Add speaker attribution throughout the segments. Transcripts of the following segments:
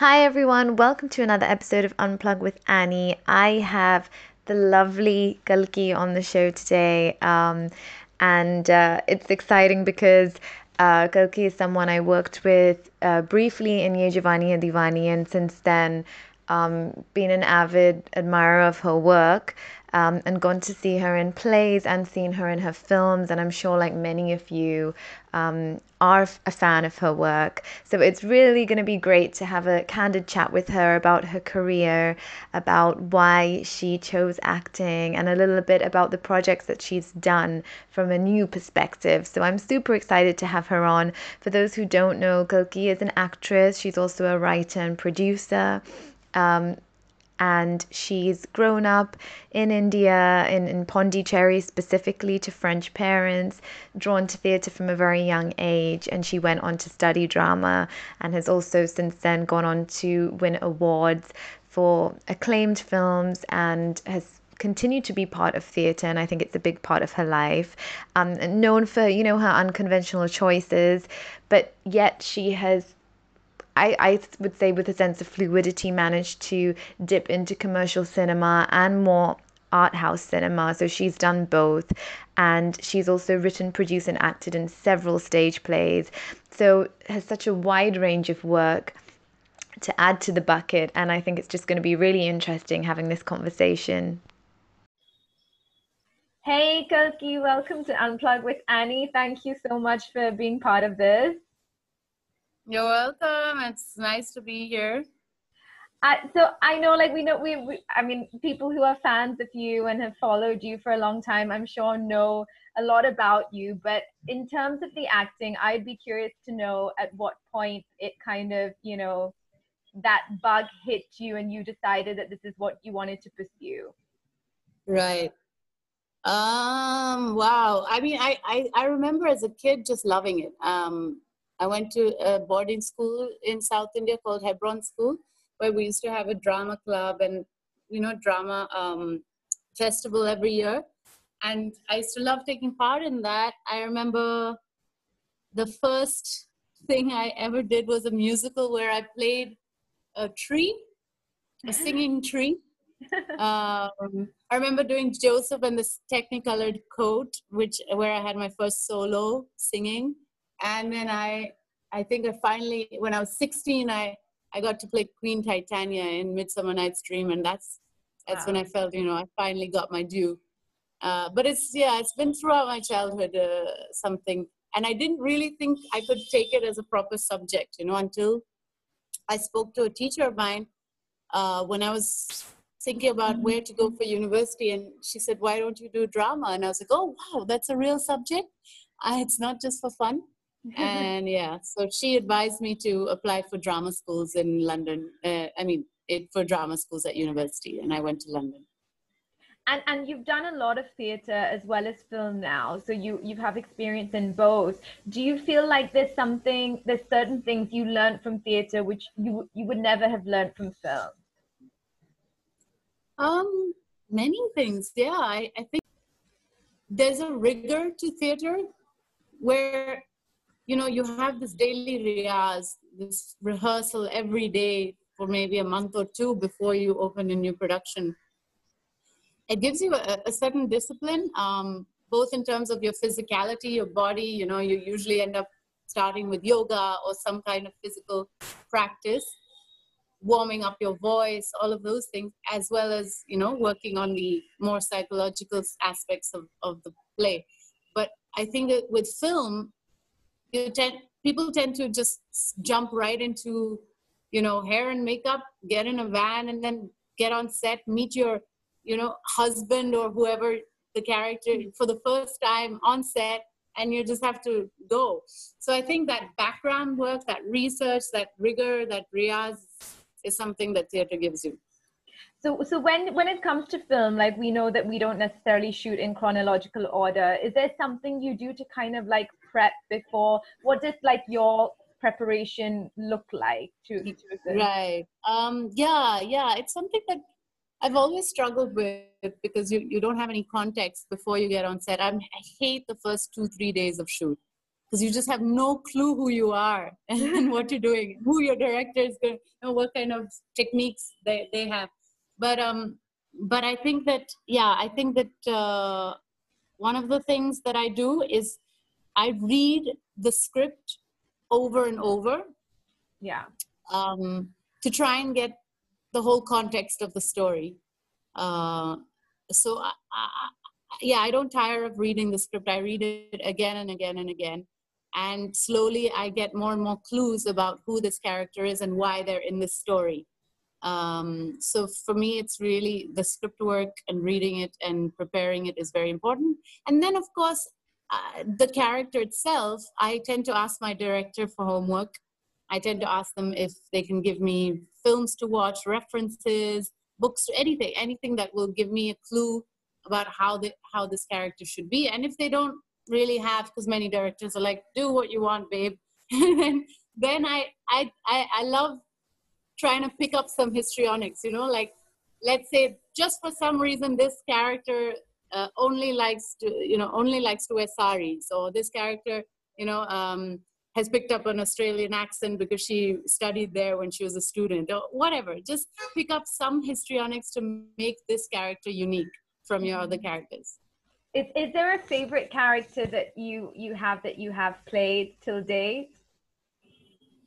Speaker 1: Hi, everyone. Welcome to another episode of Unplug with Annie. I have the lovely Kalki on the show today. Um, and uh, it's exciting because uh, Kalki is someone I worked with uh, briefly in Ye Jawani Hai Deewani, and since then, um, been an avid admirer of her work um, and gone to see her in plays and seen her in her films. And I'm sure, like many of you, um, are a fan of her work. So it's really going to be great to have a candid chat with her about her career, about why she chose acting, and a little bit about the projects that she's done from a new perspective. So I'm super excited to have her on. For those who don't know, Kalki is an actress, she's also a writer and producer. Um, and she's grown up in India, in, in Pondicherry specifically to French parents, drawn to theatre from a very young age, and she went on to study drama and has also since then gone on to win awards for acclaimed films and has continued to be part of theatre and I think it's a big part of her life. Um, known for, you know, her unconventional choices, but yet she has I, I would say with a sense of fluidity managed to dip into commercial cinema and more art house cinema. So she's done both. And she's also written, produced, and acted in several stage plays. So has such a wide range of work to add to the bucket. And I think it's just going to be really interesting having this conversation.
Speaker 2: Hey, Kalki, welcome to Unplug with Annie. Thank you so much for being part of this.
Speaker 3: You're welcome. It's nice to be here.
Speaker 2: Uh, so I know, like we know, we, we, I mean, people who are fans of you and have followed you for a long time, I'm sure know a lot about you. But in terms of the acting, I'd be curious to know at what point it kind of, you know, that bug hit you and you decided that this is what you wanted to pursue.
Speaker 3: Right. Um. Wow. I mean, I I, I remember as a kid just loving it. Um I went to a boarding school in South India called Hebron School, where we used to have a drama club and you know drama um, festival every year, and I used to love taking part in that. I remember the first thing I ever did was a musical where I played a tree, a singing tree. um, I remember doing Joseph and this Technicolored coat, which where I had my first solo singing and then I I think I finally when I was 16 I I got to play Queen Titania in Midsummer Night's Dream and that's that's wow. when I felt you know I finally got my due. Uh, but it's yeah it's been throughout my childhood uh, something and I didn't really think I could take it as a proper subject you know until I spoke to a teacher of mine uh, when I was thinking about mm-hmm. where to go for university and she said why don't you do drama and I was like oh wow that's a real subject it's not just for fun and yeah, so she advised me to apply for drama schools in London. Uh, I mean, it, for drama schools at university, and I went to London.
Speaker 2: And and you've done a lot of theater as well as film now, so you you have experience in both. Do you feel like there's something, there's certain things you learned from theater which you you would never have learned from film?
Speaker 3: Um, many things. Yeah, I, I think there's a rigor to theater where you know you have this daily riyaz this rehearsal every day for maybe a month or two before you open a new production. It gives you a, a certain discipline um, both in terms of your physicality your body you know you usually end up starting with yoga or some kind of physical practice warming up your voice all of those things as well as you know working on the more psychological aspects of, of the play. But i think that with film you tend people tend to just jump right into you know hair and makeup get in a van and then get on set meet your you know husband or whoever the character hmm. for the first time on set and you just have to go. So i think that background work that research that rigor that riyaz is something that theater gives you.
Speaker 2: So so when when it comes to film like we know that we don't necessarily shoot in chronological order. Is there something you do to kind of like prep before? What does like your preparation look like to, to
Speaker 3: right. Um yeah yeah. It's something that i've always struggled with because you, you don't have any context before you get on set. I'm, i hate the first two three days of shoot because you just have no clue who you are and what you're doing, who your director is going, know, what kind of techniques they, they have. But um, but I think that yeah, I think that uh, one of the things that I do is I read the script over and over.
Speaker 2: Yeah.
Speaker 3: Um, to try and get the whole context of the story. Uh, so I, I, yeah, I don't tire of reading the script. I read it again and again and again and slowly i get more and more clues about who this character is and why they're in this story um, so for me it's really the script work and reading it and preparing it is very important and then of course uh, the character itself i tend to ask my director for homework. I tend to ask them if they can give me films to watch references books anything anything that will give me a clue about how the how this character should be. And if they don't really have because many directors are like do what you want babe. And then I, I i i love trying to pick up some histrionics you know like let's say just for some reason this character uh, only likes to you know only likes to wear saris or this character you know um, has picked up an australian accent because she studied there when she was a student or whatever just pick up some histrionics to make this character unique from your other characters
Speaker 2: is, is there a favorite character that you you have that you have played till date?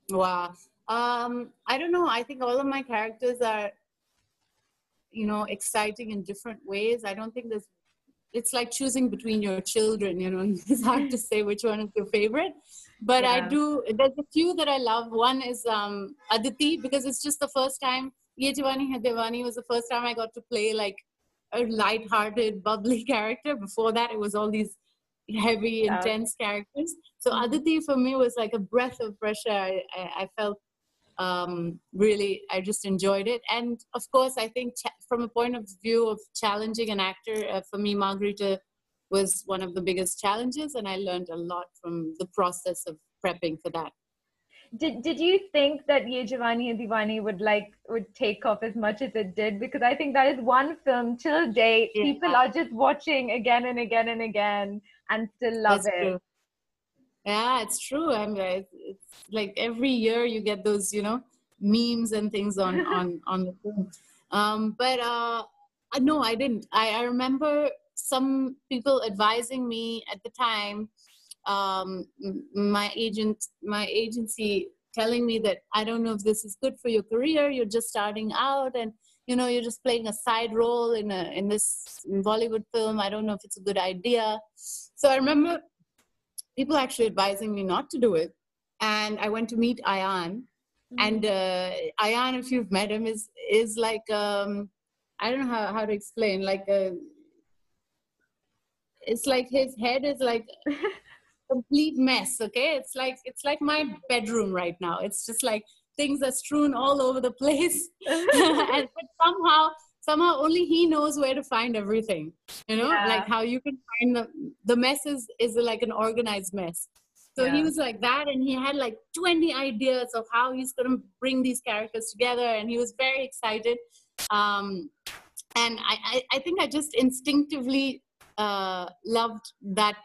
Speaker 3: Wow. Um, I don't know. I think all of my characters are, you know, exciting in different ways. I don't think there's. It's like choosing between your children. You know, it's hard to say which one is your favorite. But yeah. I do. There's a few that I love. One is um, Aditi because it's just the first time. Ye Jawani Hai was the first time I got to play like a light-hearted, bubbly character. Before that, it was all these heavy, yeah. intense characters. So mm-hmm. Aditi for me was like a breath of fresh air. I, I, I felt um, really, I just enjoyed it. And of course, I think from a point of view of challenging an actor, uh, for me, Margarita was one of the biggest challenges, and I learned a lot from the process of prepping for that
Speaker 2: did did you think that Ye Jawani and Deewani would like would take off as much as it did? Because I think that is one film till date yeah. people are just watching again and again and again and still love That's it. True.
Speaker 3: Yeah, it's true. I mean, it's, like every year you get those, you know, memes and things on on on the film. Um, but uh, no, I didn't. I, I remember some people advising me at the time um, my agent, my agency telling me that I don't know if this is good for your career. You're just starting out, and you know you're just playing a side role in a in this Bollywood film. I don't know if it's a good idea. So I remember people actually advising me not to do it, and I went to meet Ayan. Mm-hmm. And uh, Ayan, if you've met him, is is like um, I don't know how, how to explain. Like a, uh, it's like his head is like complete mess okay it's like it's like my bedroom right now it's just like things are strewn all over the place and but somehow somehow only he knows where to find everything you know yeah. like how you can find the the mess is, is like an organized mess so yeah. he was like that and he had like 20 ideas of how he's going to bring these characters together and he was very excited um, and I, I, I think i just instinctively uh, loved that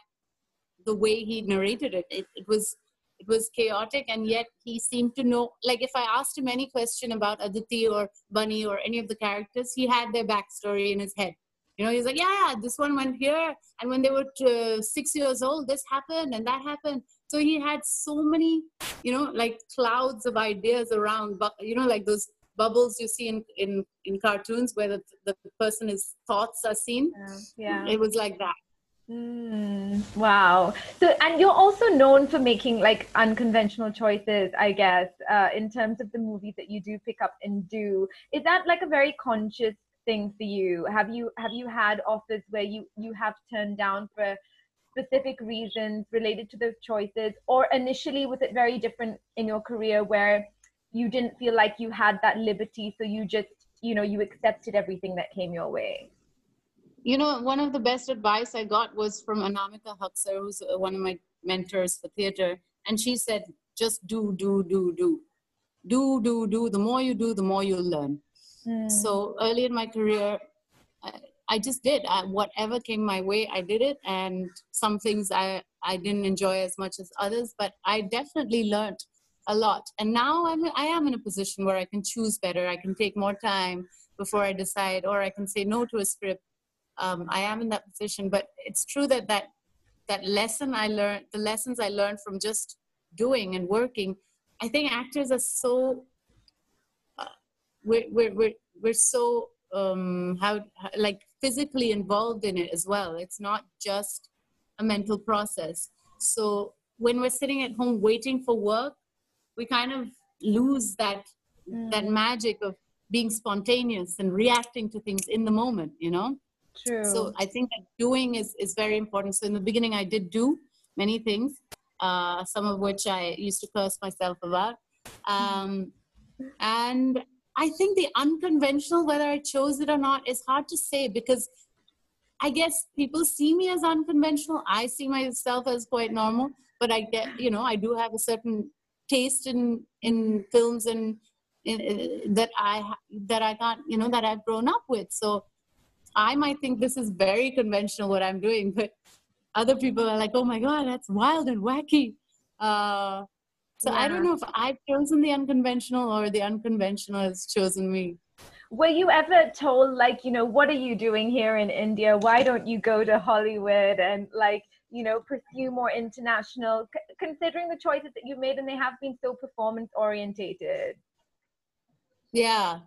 Speaker 3: the way he narrated it. It, it was it was chaotic and yet he seemed to know like if i asked him any question about aditi or bunny or any of the characters he had their backstory in his head. You know he's like yeah this one went here and when they were uh, six years old this happened and that happened. So he had so many you know like clouds of ideas around but you know like those bubbles you see in in, in cartoons where the, the person's thoughts are seen. Yeah, yeah. it was like that
Speaker 2: Mm, wow. So, and you're also known for making like unconventional choices, I guess, uh, in terms of the movies that you do pick up and do. Is that like a very conscious thing for you? Have you have you had offers where you you have turned down for specific reasons related to those choices, or initially was it very different in your career where you didn't feel like you had that liberty, so you just you know you accepted everything that came your way?
Speaker 3: You know, one of the best advice I got was from Anamika Haksar, who's uh, one of my mentors for theater. And she said, just do, do, do, do. Do, do, do. The more you do, the more you'll learn. Mm. So early in my career, I, I just did. I, whatever came my way, I did it. And some things I, I didn't enjoy as much as others, but I definitely learned a lot. And now I'm, I am in a position where I can choose better. I can take more time before I decide, or I can say no to a script. Um, I am in that position, but it's true that that that lesson I learned, the lessons I learned from just doing and working, I think actors are so uh, we're, we're we're we're so um, how like physically involved in it as well. It's not just a mental process. So when we're sitting at home waiting for work, we kind of lose that mm. that magic of being spontaneous and reacting to things in the moment. You know.
Speaker 2: True.
Speaker 3: So I think that doing is is very important. So in the beginning, I did do many things, uh, some of which I used to curse myself about. Um, and I think the unconventional, whether I chose it or not, is hard to say because I guess people see me as unconventional. I see myself as quite normal, but I get, you know, I do have a certain taste in in films and in, in, that I that I can't, you know, that I've grown up with. So I might think this is very conventional what I'm doing, but other people are like, "Oh my god, that's wild and wacky." Uh, so yeah. I don't know if I've chosen the unconventional or the unconventional has chosen me.
Speaker 2: Were you ever told, like, you know, what are you doing here in India? Why don't you go to Hollywood and, like, you know, pursue more international, c- considering the choices that you've made and they have been so performance orientated?
Speaker 3: Yeah.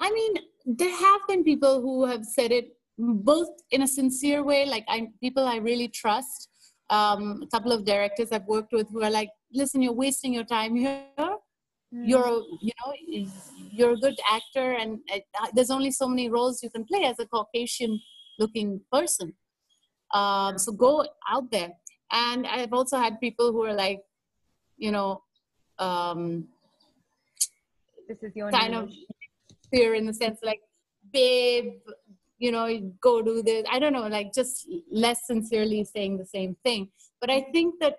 Speaker 3: I mean, there have been people who have said it both in a sincere way, like I people I really trust. Um, a couple of directors I've worked with who are like, listen, you're wasting your time here. Mm. You're, you know, you're a good actor, and uh, there's only so many roles you can play as a Caucasian-looking person. Um, so go out there. And I've also had people who are like, you know, um,
Speaker 2: this is your
Speaker 3: kind of fear in the sense like, babe, you know, go do this. I don't know, like just less sincerely saying the same thing. But I think that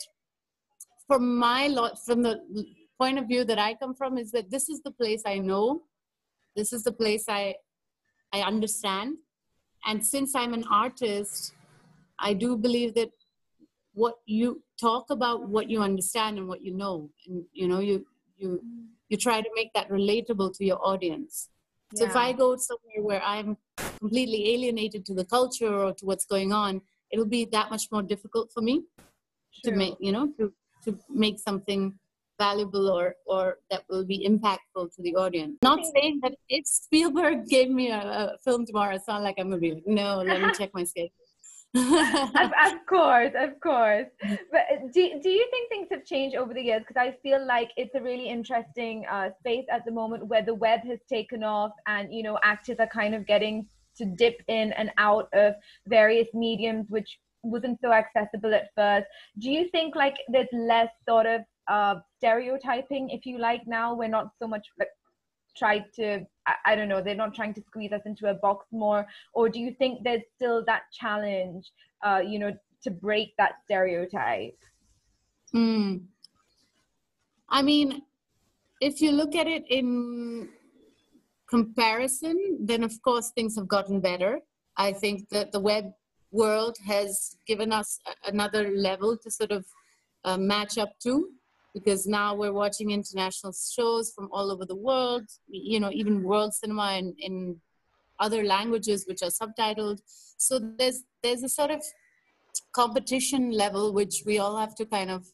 Speaker 3: from my lot from the point of view that i come from is that this is the place i know this is the place i i understand and since i'm an artist i do believe that what you talk about what you understand and what you know and you know you you you try to make that relatable to your audience so if i go somewhere where i'm completely alienated to the culture or to what's going on it'll be that much more difficult for me True. to make you know to to make something valuable or or that will be impactful to the audience. Not saying that if Spielberg gave me a, a film tomorrow, it's not like I'm gonna be like, no, let me check my schedule.
Speaker 2: Of, of, course, of course. But do, do you think things have changed over the years? Because I feel like it's a really interesting uh, space at the moment where the web has taken off and, you know, actors are kind of getting to dip in and out of various mediums, which wasn't so accessible at first. Do you think like there's less sort of uh, stereotyping, if you like, now? We're not so much like tried to I, I, don't know they're not trying to squeeze us into a box more or do you think there's still that challenge uh you know to break that stereotype?
Speaker 3: Mm. i mean if you look at it in comparison then of course things have gotten better. I think that the web world has given us another level to sort of uh, match up to because now we're watching international shows from all over the world you know even world cinema in, in other languages which are subtitled so there's there's a sort of competition level which we all have to kind of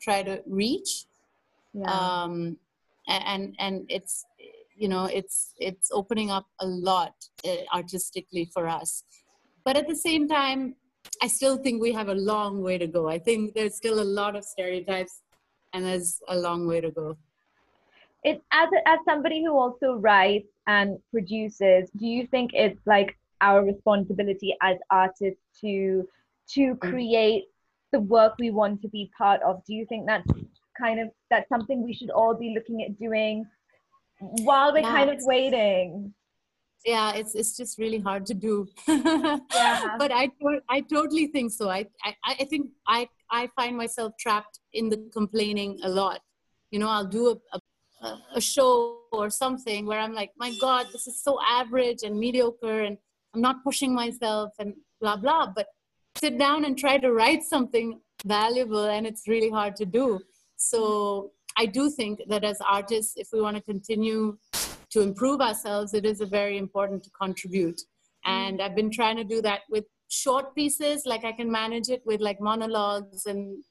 Speaker 3: try to reach yeah. um, and and it's you know it's it's opening up a lot uh, artistically for us but at the same time, I still think we have a long way to go. I think there's still a lot of stereotypes and there's a long way to go.
Speaker 2: It as as somebody who also writes and produces, do you think it's like our responsibility as artists to to mm. create the work we want to be part of? Do you think that's kind of that's something we should all be looking at doing while we're kind of waiting?
Speaker 3: Yeah it's it's just really hard to do yeah. but i i totally think so I, I i think i i find myself trapped in the complaining a lot you know i'll do a, a, a show or something where i'm like my god this is so average and mediocre and I'm not pushing myself and blah blah. But sit down and try to write something valuable, and it's really hard to do. So I do think that as artists, if we want to continue to improve ourselves, it is very important to contribute. Mm. And I've been trying to do that with short pieces, like I can manage it with like monologues and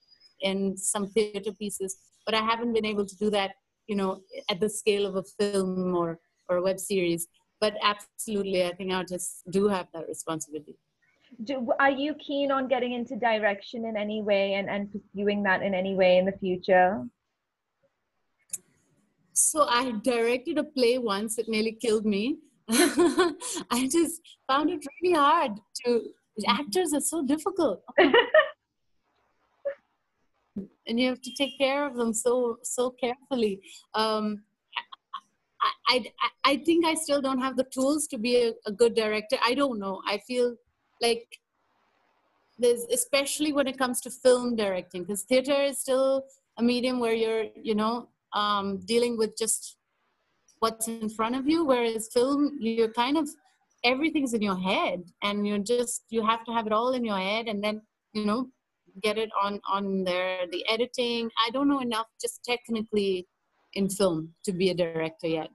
Speaker 3: and some theater pieces, but I haven't been able to do that, you know, at the scale of a film or or a web series. But absolutely, I think artists do have that responsibility.
Speaker 2: Do, are you keen on getting into direction in any way and, and pursuing that in any way in the future?
Speaker 3: So I directed a play once, it nearly killed me. I just found it really hard to actors are so difficult. and you have to take care of them so so carefully. Um, I, I, I think I still don't have the tools to be a, a good director. I don't know. I feel like there's especially when it comes to film directing because theater is still a medium where you're you know um, dealing with just what's in front of you whereas film you're kind of everything's in your head and you're just you have to have it all in your head and then you know get it on on there the editing i don't know enough just technically in film to be a director yet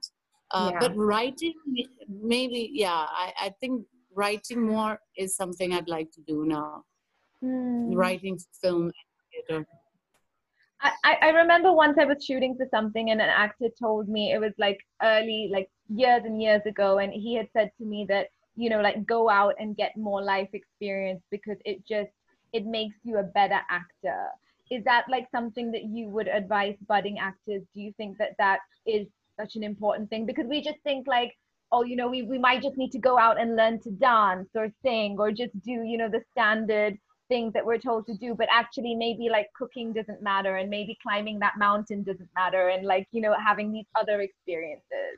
Speaker 3: uh, yeah. but writing maybe yeah I, I think writing more is something i'd like to do now mm. writing film and theater
Speaker 2: I, I remember once I was shooting for something and an actor told me it was like early, like years and years ago, and he had said to me that, you know, like go out and get more life experience because it just it makes you a better actor. Is that like something that you would advise budding actors? Do you think that that is such an important thing? Because we just think like, oh, you know, we, we might just need to go out and learn to dance or sing or just do, you know, the standard things that we're told to do but actually maybe like cooking doesn't matter and maybe climbing that mountain doesn't matter and like you know having these other experiences.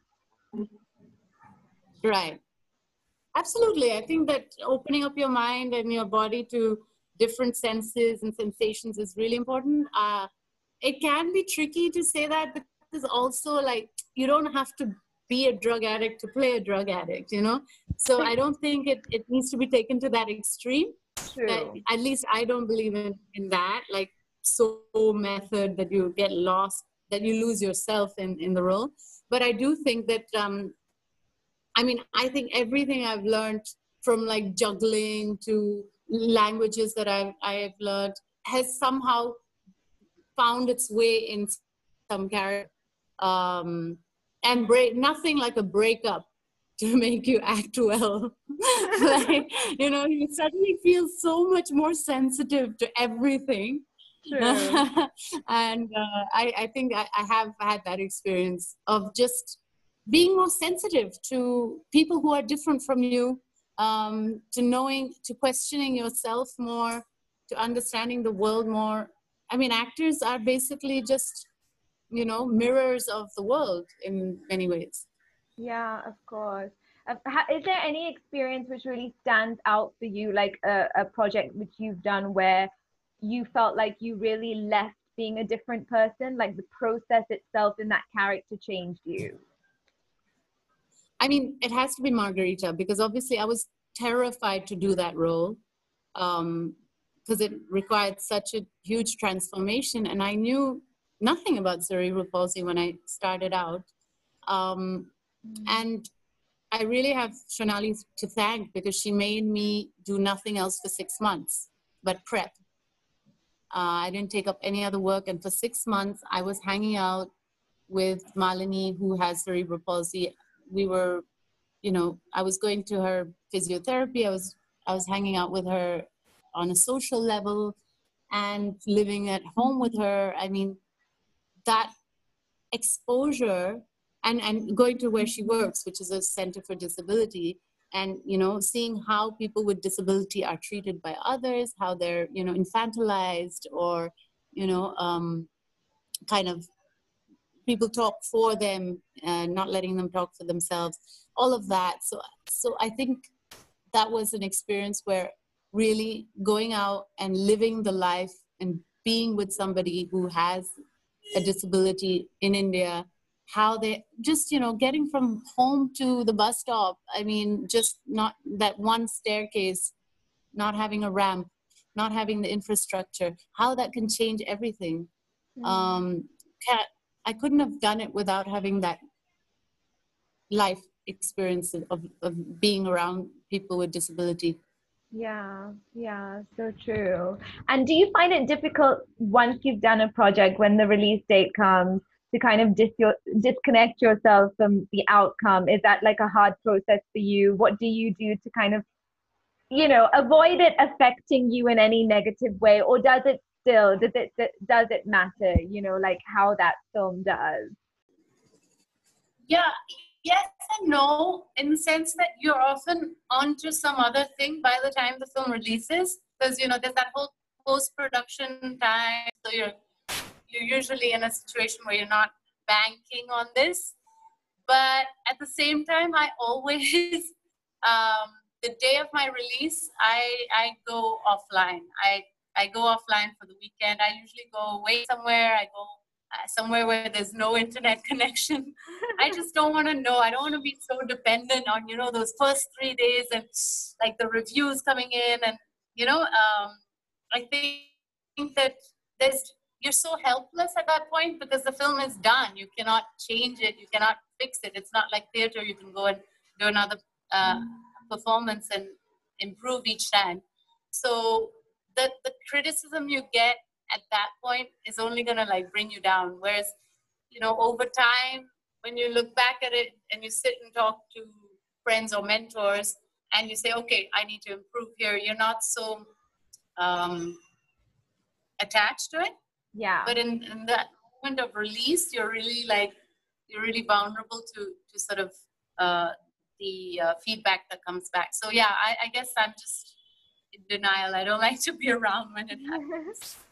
Speaker 3: Right. Absolutely. I think that opening up your mind and your body to different senses and sensations is really important. Uh, it can be tricky to say that but because also like you don't have to be a drug addict to play a drug addict you know? So i don't think it, it needs to be taken to that extreme True. at least I don't believe in, in that, like so method that you get lost, that you lose yourself in, in the role. But I do think that, um, I mean, I think everything I've learned from like juggling to languages that I've, I've learned has somehow found its way in some character. Um, and break, nothing like a breakup to make you act well. like, you know, you suddenly feel so much more sensitive to everything. and uh, I, I think I, I have had that experience of just being more sensitive to people who are different from you, um, to knowing, to questioning yourself more, to understanding the world more. I mean, actors are basically just, you know, mirrors of the world in many ways.
Speaker 2: Yeah, of course. Uh, is there any experience which really stands out for you, like a, a project which you've done where you felt like you really left being a different person, like the process itself in that character changed you?
Speaker 3: I mean, it has to be Margarita because obviously I was terrified to do that role because um, it required such a huge transformation, and I knew nothing about cerebral palsy when I started out. Um, Mm. And I really have Shonali to thank because she made me do nothing else for six months but prep. Uh, I didn't take up any other work, and for six months, I was hanging out with Malini, who has cerebral palsy. We were, you know, I was going to her physiotherapy. I was, I was hanging out with her on a social level, and living at home with her. I mean, that exposure and and going to where she works which is a center for disability. And you know seeing how people with disability are treated by others how they're you know infantilized or you know um, kind of people talk for them and not letting them talk for themselves all of that. So so i think that was an experience where really going out and living the life and being with somebody who has a disability in india how they just you know getting from home to the bus stop i mean just not that one staircase not having a ramp not having the infrastructure how that can change everything. Mm. um i couldn't have done it without having that life experience of, of being around people with disability.
Speaker 2: Yeah yeah so true. And do you find it difficult once you've done a project when the release date comes to kind of dis- your, disconnect yourself from the outcome? Is that like a hard process for you? What do you do to kind of you know avoid it affecting you in any negative way? Or does it still does it does it matter you know like how that film does?
Speaker 3: Yeah yes and no in the sense that you're often onto some other thing by the time the film releases. Because you know there's that whole post-production time so you're you're usually in a situation where you're not banking on this. But at the same time, I always, um, the day of my release, I, I go offline. I, I go offline for the weekend. I usually go away somewhere. I go uh, somewhere where there's no internet connection. I just don't want to know. I don't want to be so dependent on, you know, those first three days and like the reviews coming in. And, you know, um, I think that there's you're so helpless at that point because the film is done. You cannot change it. You cannot fix it. It's not like theater. You can go and do another uh, performance and improve each time. So the the criticism you get at that point is only gonna like bring you down. Whereas, you know, over time, when you look back at it and you sit and talk to friends or mentors, and you say, okay, I need to improve here. You're not so um, attached to it
Speaker 2: yeah.
Speaker 3: But in, in that moment of release you're really like you're really vulnerable to to sort of uh, the uh, feedback that comes back. So yeah I, I guess i'm just in denial. I don't like to be around when it happens.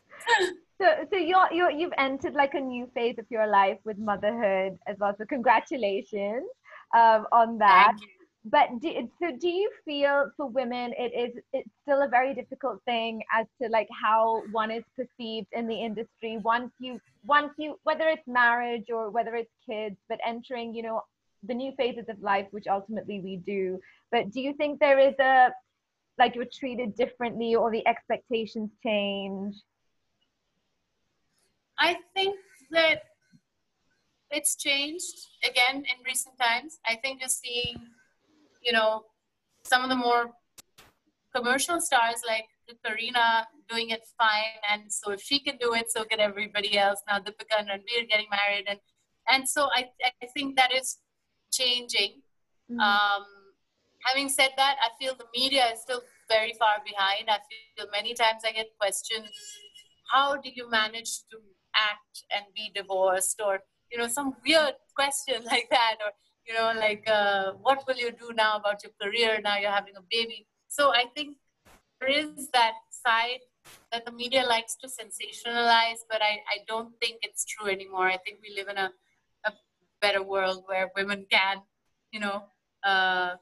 Speaker 2: So so you're, you're you've entered like a new phase of your life with motherhood as well. So congratulations um, on that but do, so do you feel for women it is it's still a very difficult thing as to like how one is perceived in the industry once you once you whether it's marriage or whether it's kids but entering you know the new phases of life which ultimately we do. But do you think there is a like you're treated differently or the expectations change?
Speaker 3: I think that it's changed again in recent times. I think you're seeing you know, some of the more commercial stars like Kareena doing it fine, and so if she can do it, so can everybody else. Now Deepika and Ranveer getting married, and and so I I think that is changing. Mm-hmm. Um, having said that, I feel the media is still very far behind. I feel many times I get questions, how do you manage to act and be divorced, or you know some weird question like that, or you know, like uh, what will you do now about your career? Now you're having a baby. So I think there is that side that the media likes to sensationalize, but I, I don't think it's true anymore. I think we live in a, a better world where women can, you know, uh,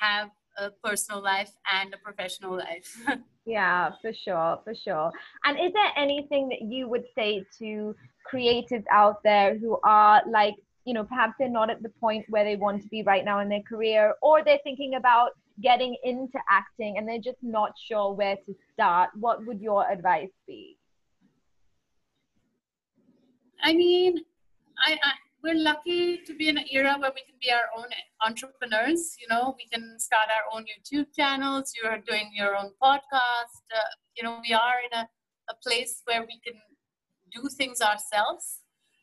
Speaker 3: have a personal life and a professional life.
Speaker 2: yeah, for sure, for sure. And is there anything that you would say to creatives out there who are like you know perhaps they're not at the point where they want to be right now in their career or they're thinking about getting into acting and they're just not sure where to start what would your advice be?
Speaker 3: I mean i, I we're lucky to be in an era where we can be our own entrepreneurs you know we can start our own youtube channels you're doing your own podcast uh, you know we are in a, a place where we can do things ourselves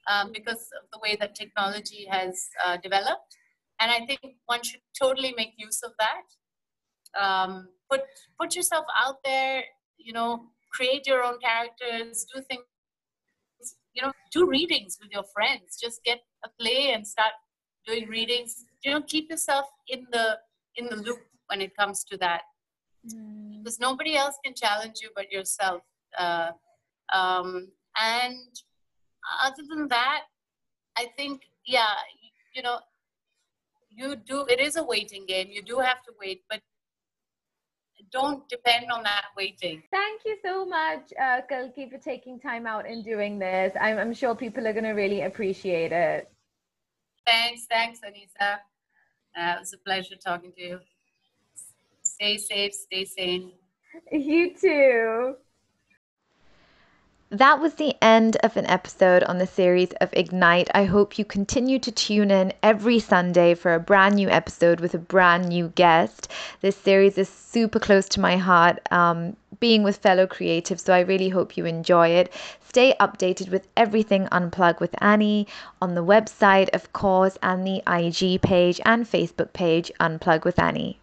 Speaker 3: um, because of the way that technology has uh, developed. And I think one should totally make use of that. Um, put put yourself out there. You know, create your own characters. Do things. You know, do readings with your friends. Just get a play and start doing readings. You know, keep yourself in the in the loop when it comes to that, mm. because nobody else can challenge you but yourself. Uh, um, and other than that, I think, yeah, you know, you do, it is a waiting game. You do have to wait, but don't depend on that waiting.
Speaker 2: Thank you so much, uh, Kalki, for taking time out and doing this. I'm, I'm sure people are going to really appreciate it.
Speaker 3: Thanks, thanks, Anisa. Uh, it was a pleasure talking to you. Stay safe, stay sane.
Speaker 2: You too.
Speaker 1: That was the end of an episode on the series of Ignite. I hope you continue to tune in every Sunday for a brand new episode with a brand new guest. This series is super close to my heart, um, being with fellow creatives, so I really hope you enjoy it. Stay updated with everything Unplug with Annie on the website, of course, and the IG page and Facebook page, Unplug with Annie.